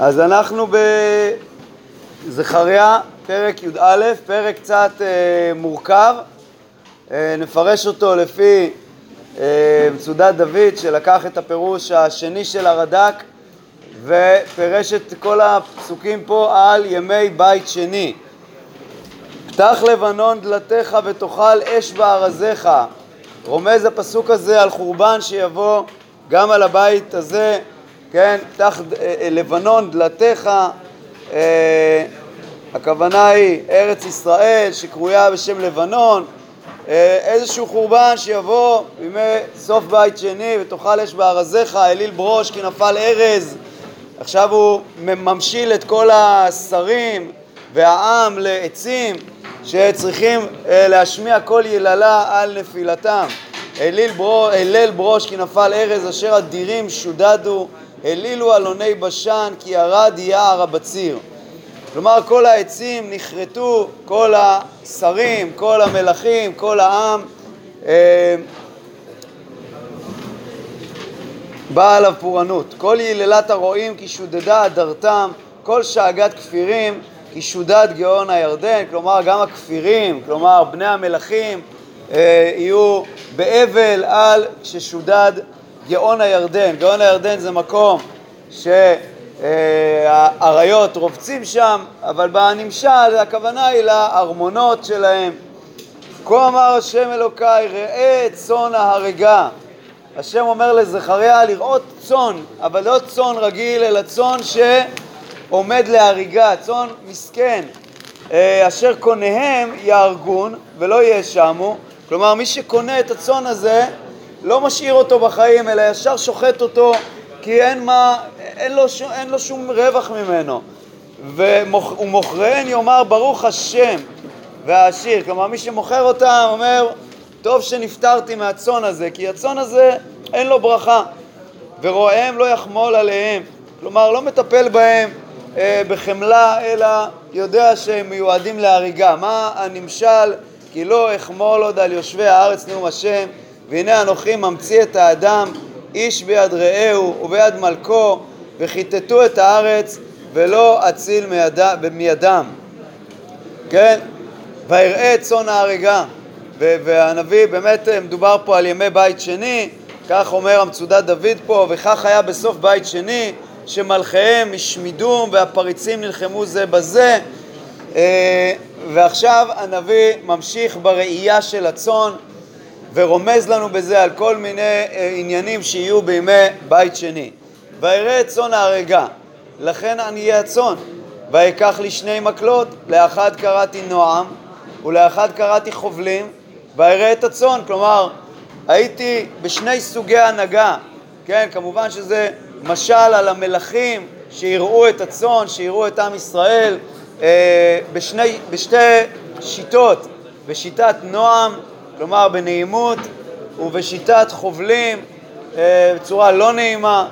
אז אנחנו בזכריה, פרק י"א, פרק קצת אה, מורכב. אה, נפרש אותו לפי אה, מצודת דוד, שלקח את הפירוש השני של הרד"ק ופירש את כל הפסוקים פה על ימי בית שני. פתח לבנון דלתיך ותאכל אש בארזיך. רומז הפסוק הזה על חורבן שיבוא גם על הבית הזה, כן, פתח אה, אה, לבנון דלתיך, אה, הכוונה היא ארץ ישראל שקרויה בשם לבנון, איזשהו חורבן שיבוא בימי סוף בית שני ותאכל אש בארזיך, אליל ברוש כי נפל ארז, עכשיו הוא ממשיל את כל השרים והעם לעצים שצריכים להשמיע קול יללה על נפילתם. אליל, בר... אליל ברוש כי נפל ארז אשר אדירים שודדו העלילו אלוני בשן כי ירד יער הבציר. כלומר כל העצים נכרתו, כל השרים, כל המלכים, כל העם אה, באה עליו פורענות. כל יללת הרועים כי שודדה אדרתם, כל שאגת כפירים כי שודד גאון הירדן, כלומר גם הכפירים, כלומר בני המלכים אה, יהיו באבל על ששודד גאון הירדן. גאון הירדן זה מקום שהאריות רובצים שם, אבל בנמשל הכוונה היא לארמונות שלהם. כה אמר השם אלוקיי, ראה צאן ההרגה. השם אומר לזכריה לראות צאן, אבל לא צאן רגיל, אלא צאן שעומד להריגה, צאן מסכן, אה, אשר קוניהם יהרגון ולא יאשמו. כלומר, מי שקונה את הצאן הזה לא משאיר אותו בחיים, אלא ישר שוחט אותו, כי אין, מה, אין, לו, שום, אין לו שום רווח ממנו. ומוכריהן יאמר ברוך השם והעשיר. כלומר, מי שמוכר אותם אומר, טוב שנפטרתי מהצאן הזה, כי הצאן הזה אין לו ברכה. ורואיהם לא יחמול עליהם. כלומר, לא מטפל בהם אה, בחמלה, אלא יודע שהם מיועדים להריגה. מה הנמשל? כי לא אחמול עוד על יושבי הארץ נאום השם והנה אנוכי ממציא את האדם איש ביד רעהו וביד מלכו וכיתתו את הארץ ולא אציל מיד, מידם. כן? ויראה את צאן ההריגה. והנביא באמת אה, מדובר פה על ימי בית שני כך אומר המצודת דוד פה וכך היה בסוף בית שני שמלכיהם השמידום והפריצים נלחמו זה בזה. אה, ועכשיו הנביא ממשיך בראייה של הצאן ורומז לנו בזה על כל מיני אה, עניינים שיהיו בימי בית שני. ויראה צאן ההרגה, לכן עניי הצאן, ויקח לי שני מקלות, לאחד קראתי נועם ולאחד קראתי חובלים, ויראה את הצאן, כלומר הייתי בשני סוגי הנהגה, כן, כמובן שזה משל על המלכים שיראו את הצאן, שיראו את עם ישראל אה, בשני, בשתי שיטות, בשיטת נועם כלומר בנעימות, ובשיטת חובלים אה, בצורה לא נעימה.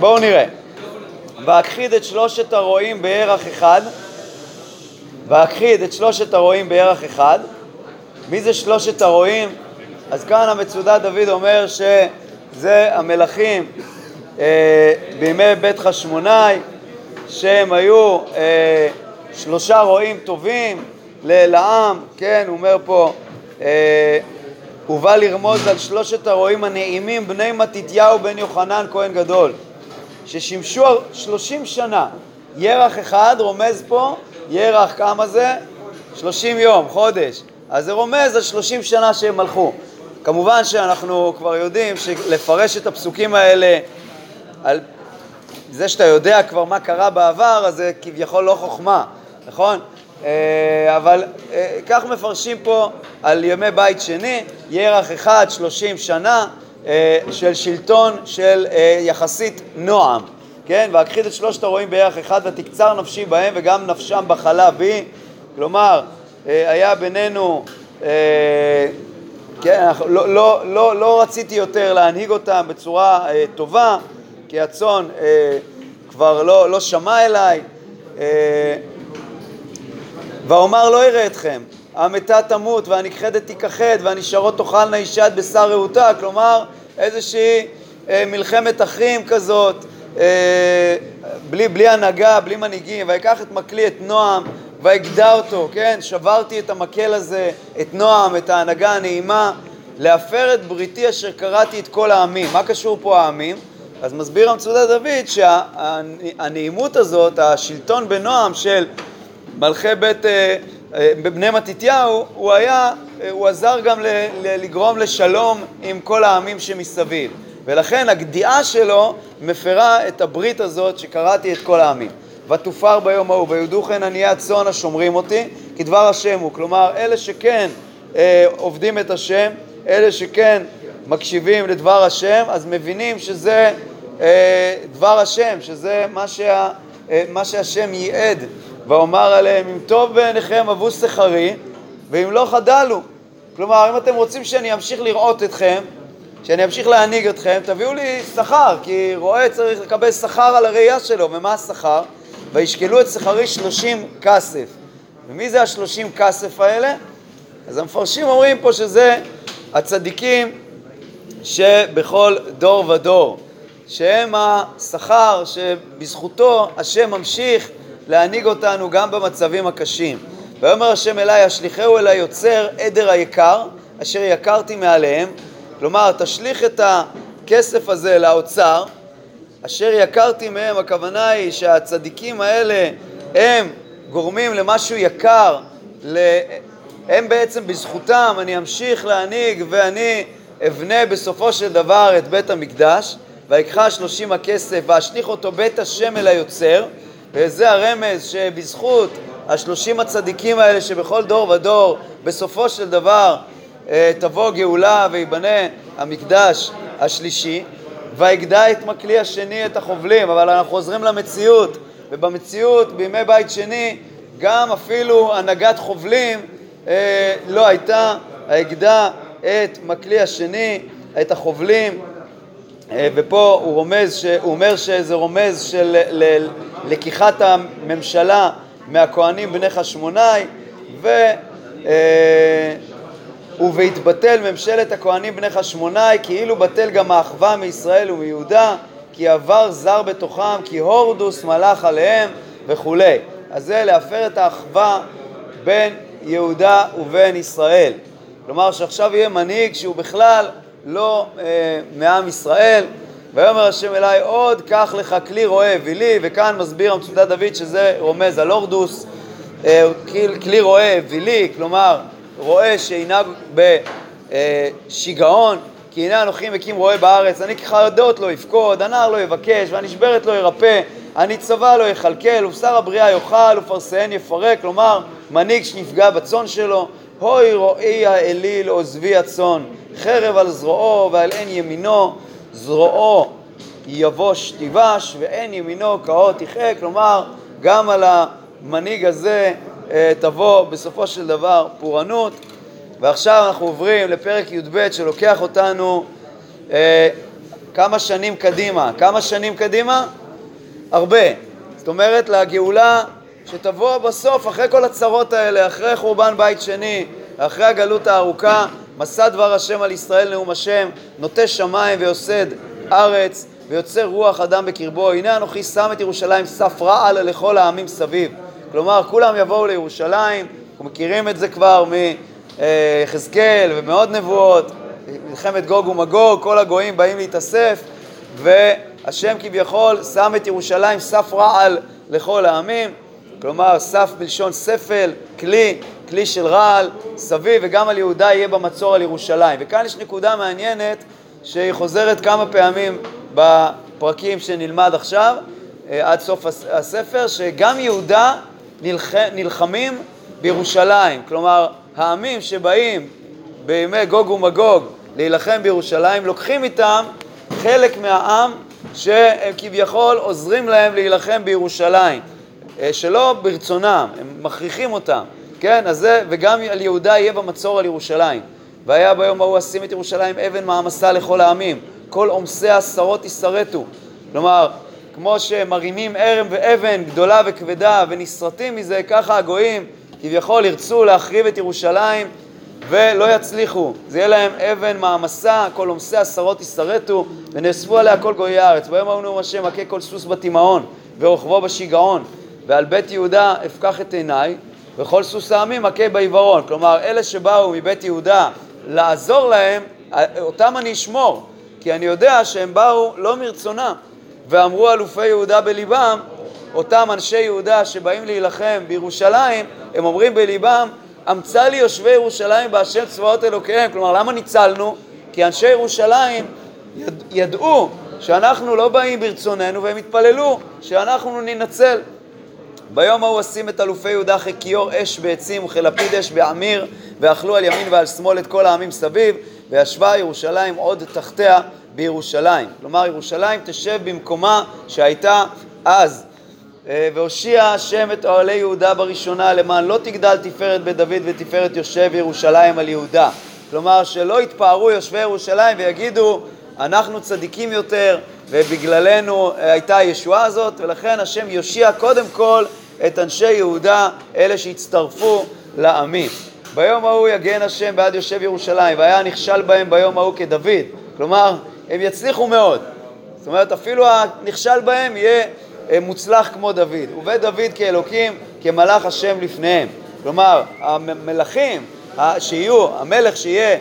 בואו נראה. והכחיד את שלושת הרועים בירח אחד, והכחיד את שלושת הרועים בירח אחד. מי זה שלושת הרועים? אז כאן המצודת דוד אומר שזה המלכים אה, בימי בית חשמונאי, שהם היו אה, שלושה רועים טובים לעם, כן, הוא אומר פה הוא בא לרמוז על שלושת הרועים הנעימים בני מתתיהו בן יוחנן כהן גדול ששימשו שלושים שנה ירח אחד רומז פה ירח כמה זה? שלושים יום, חודש אז זה רומז על שלושים שנה שהם מלכו כמובן שאנחנו כבר יודעים שלפרש את הפסוקים האלה על זה שאתה יודע כבר מה קרה בעבר אז זה כביכול לא חוכמה, נכון? אה, אבל אה, כך מפרשים פה על ימי בית שני, ירח אחד, שלושים שנה אה, של שלטון של יחסית נועם, כן? והכחיד את שלושת הרועים בירח אחד ותקצר נפשי בהם וגם נפשם בחלה בי, כלומר היה בינינו, כן, לא, לא, לא, לא רציתי יותר להנהיג אותם בצורה טובה כי הצאן כבר לא, לא שמע אליי ואומר לא אראה אתכם, המתה תמות והנכחדת תיכחד והנשארות תאכלנה אישה את בשר רעותה, כלומר איזושהי אה, מלחמת אחים כזאת, אה, בלי בלי, הנהגה, בלי מנהיגים, ויקח את מקלי, את נועם, ויגדע אותו, כן? שברתי את המקל הזה, את נועם, את ההנהגה הנעימה, להפר את בריתי אשר קראתי את כל העמים. מה קשור פה העמים? אז מסביר המצודה דוד שהנעימות הזאת, השלטון בנועם של מלכי בית, אה, אה, בני מתתיהו, הוא היה, אה, הוא עזר גם לגרום לשלום עם כל העמים שמסביב. ולכן הגדיעה שלו מפרה את הברית הזאת שקראתי את כל העמים. ותופר ביום ההוא, ויודו כן עניי הצאן השומרים אותי, כדבר השם הוא. כלומר, אלה שכן אה, עובדים את השם, אלה שכן מקשיבים לדבר השם, אז מבינים שזה אה, דבר השם, שזה מה, שה, אה, מה שהשם ייעד, ואומר עליהם, אם טוב בעיניכם אבו שכרי, ואם לא חדלו. כלומר, אם אתם רוצים שאני אמשיך לראות אתכם, שאני אמשיך להנהיג אתכם, תביאו לי שכר, כי רועה צריך לקבל שכר על הראייה שלו, ומה השכר? וישקלו את שכרי שלושים כסף. ומי זה השלושים כסף האלה? אז המפרשים אומרים פה שזה הצדיקים שבכל דור ודור, שהם השכר שבזכותו השם ממשיך להנהיג אותנו גם במצבים הקשים. ויאמר השם אליי, אשליכהו אליי יוצר עדר היקר, אשר יקרתי מעליהם. כלומר, תשליך את הכסף הזה לאוצר, אשר יקרתי מהם, הכוונה היא שהצדיקים האלה הם גורמים למשהו יקר, הם בעצם בזכותם אני אמשיך להנהיג ואני אבנה בסופו של דבר את בית המקדש ויקחה שלושים הכסף ואשליך אותו בית השם אל היוצר וזה הרמז שבזכות השלושים הצדיקים האלה שבכל דור ודור בסופו של דבר אה, תבוא גאולה ויבנה המקדש השלישי ויגדע את מקלי השני את החובלים. אבל אנחנו חוזרים למציאות ובמציאות בימי בית שני גם אפילו הנהגת חובלים אה, לא הייתה, היגדע את מקלי השני, את החובלים, אה, ופה הוא רומז, הוא אומר שזה רומז של לקיחת הממשלה מהכהנים בני חשמונאי, ו... אה, ובהתבטל ממשלת הכהנים בני חשמונאי, כאילו בטל גם האחווה מישראל ומיהודה, כי עבר זר בתוכם, כי הורדוס מלך עליהם וכולי. אז זה להפר את האחווה בין יהודה ובין ישראל. כלומר שעכשיו יהיה מנהיג שהוא בכלל לא אה, מעם ישראל. ויאמר השם אליי עוד קח לך כלי רועה אווילי, וכאן מסביר המצודת דוד שזה רומז על אורדוס, אה, כלי רועה אווילי, כלומר רועה שינהג בשיגעון, כי הנה אנוכי מקים רועה בארץ, אני כחרדות לא יפקוד, הנער לא יבקש, והנשברת לא ירפא, הניצבה לא יכלכל, ובשר הבריאה יאכל, ופרסיהן יפרק, כלומר מנהיג שנפגע בצאן שלו, הוי רועי האליל עוזבי הצאן, חרב על זרועו ועל עין ימינו, זרועו יבוש תיבש ואין ימינו כאות תחיה, כלומר גם על המנהיג הזה אה, תבוא בסופו של דבר פורענות. ועכשיו אנחנו עוברים לפרק י"ב שלוקח אותנו אה, כמה שנים קדימה. כמה שנים קדימה? הרבה. זאת אומרת, לגאולה שתבוא בסוף, אחרי כל הצרות האלה, אחרי חורבן בית שני, אחרי הגלות הארוכה, מסע דבר השם על ישראל נאום השם, נוטה שמיים ויוסד ארץ, ויוצר רוח אדם בקרבו. הנה אנוכי שם את ירושלים סף רעל לכל העמים סביב. כלומר, כולם יבואו לירושלים, אנחנו מכירים את זה כבר מיחזקאל ומעוד נבואות, מלחמת גוג ומגוג, כל הגויים באים להתאסף, והשם כביכול שם את ירושלים סף רעל לכל העמים. כלומר סף בלשון ספל, כלי, כלי של רעל, סביב, וגם על יהודה יהיה במצור על ירושלים. וכאן יש נקודה מעניינת שהיא חוזרת כמה פעמים בפרקים שנלמד עכשיו, אה, עד סוף הספר, שגם יהודה נלח... נלחמים בירושלים. כלומר, העמים שבאים בימי גוג ומגוג להילחם בירושלים, לוקחים איתם חלק מהעם שהם כביכול עוזרים להם להילחם בירושלים. אה, שלא ברצונם, הם מכריחים אותם, כן? אז זה, וגם על יהודה יהיה במצור על ירושלים. והיה ביום ההוא אשים את ירושלים אבן מעמסה לכל העמים, כל עומסי עשרות ישרטו. כלומר, כמו שמרימים ערם ואבן גדולה וכבדה ונסרטים מזה, ככה הגויים כביכול ירצו להחריב את ירושלים ולא יצליחו. זה יהיה להם אבן מעמסה, כל עומסי עשרות ישרטו ונאספו עליה כל גויי הארץ. ביום ההוא נאום השם מכה כל סוס בתימהון ורוכבו בשיגעון, ועל בית יהודה אפקח את עיניי, וכל סוס העמים מכה בעיוורון. כלומר, אלה שבאו מבית יהודה לעזור להם, אותם אני אשמור, כי אני יודע שהם באו לא מרצונם. ואמרו אלופי יהודה בליבם, אותם אנשי יהודה שבאים להילחם בירושלים, הם אומרים בליבם, אמצא לי יושבי ירושלים בהשם צבאות אלוקיהם. כלומר, למה ניצלנו? כי אנשי ירושלים יד, ידעו שאנחנו לא באים ברצוננו והם התפללו שאנחנו ננצל. ביום ההוא אשים את אלופי יהודה אחרי כיור אש בעצים וכלפיד אש בעמיר ואכלו על ימין ועל שמאל את כל העמים סביב וישבה ירושלים עוד תחתיה בירושלים. כלומר ירושלים תשב במקומה שהייתה אז. אה, והושיע השם את אוהלי יהודה בראשונה למען לא תגדל תפארת בית דוד ותפארת יושב ירושלים על יהודה. כלומר שלא יתפארו יושבי ירושלים ויגידו אנחנו צדיקים יותר ובגללנו אה, הייתה הישועה הזאת ולכן השם יושיע קודם כל את אנשי יהודה, אלה שהצטרפו לעמים. ביום ההוא יגן השם בעד יושב ירושלים והיה נכשל בהם ביום ההוא כדוד. כלומר, הם יצליחו מאוד. זאת אומרת, אפילו הנכשל בהם יהיה אה, מוצלח כמו דוד. ובית דוד כאלוקים, כמלאך השם לפניהם. כלומר, המלכים שיהיו, המלך שיהיה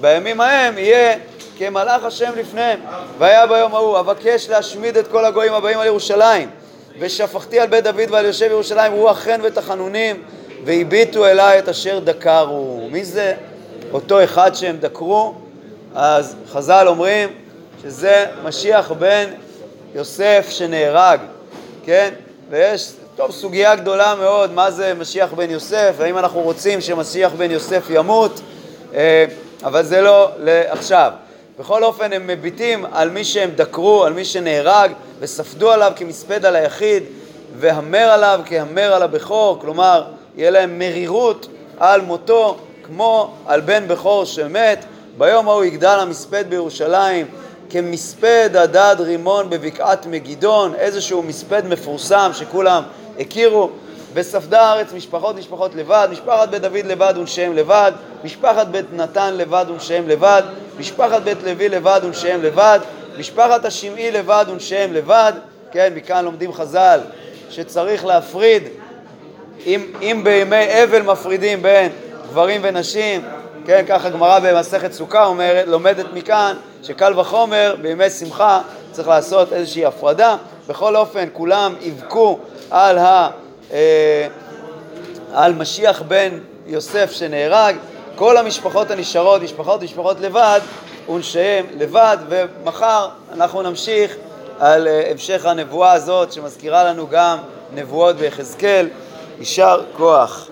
בימים ההם, יהיה כמלאך השם לפניהם. והיה ביום ההוא, אבקש להשמיד את כל הגויים הבאים על ירושלים, ושפכתי על בית דוד ועל יושב ירושלים רוח חן ותחנונים, והביטו אליי את אשר דקרו. מי זה אותו אחד שהם דקרו? אז חז"ל אומרים שזה משיח בן יוסף שנהרג, כן? ויש, טוב, סוגיה גדולה מאוד, מה זה משיח בן יוסף, האם אנחנו רוצים שמשיח בן יוסף ימות, אה, אבל זה לא לעכשיו. בכל אופן הם מביטים על מי שהם דקרו, על מי שנהרג, וספדו עליו כמספד על היחיד, והמר עליו כהמר על הבכור, כלומר, יהיה להם מרירות על מותו, כמו על בן בכור שמת. ביום ההוא יגדל המספד בירושלים כמספד הדד רימון בבקעת מגידון, איזשהו מספד מפורסם שכולם הכירו. וספדה הארץ משפחות משפחות לבד, משפחת בית דוד לבד ונשיהם לבד, משפחת בית נתן לבד ונשיהם לבד, משפחת בית לוי לבד ונשיהם לבד, משפחת השמעי לבד ונשיהם לבד, כן, מכאן לומדים חז"ל שצריך להפריד, אם, אם בימי אבל מפרידים בין גברים ונשים, כן, ככה גמרא במסכת סוכה אומרת, לומדת מכאן שקל וחומר בימי שמחה צריך לעשות איזושהי הפרדה. בכל אופן, כולם יבכו על, אה, על משיח בן יוסף שנהרג. כל המשפחות הנשארות, משפחות משפחות לבד, ונשיהם לבד, ומחר אנחנו נמשיך על אה, המשך הנבואה הזאת שמזכירה לנו גם נבואות ביחזקאל. יישר כוח.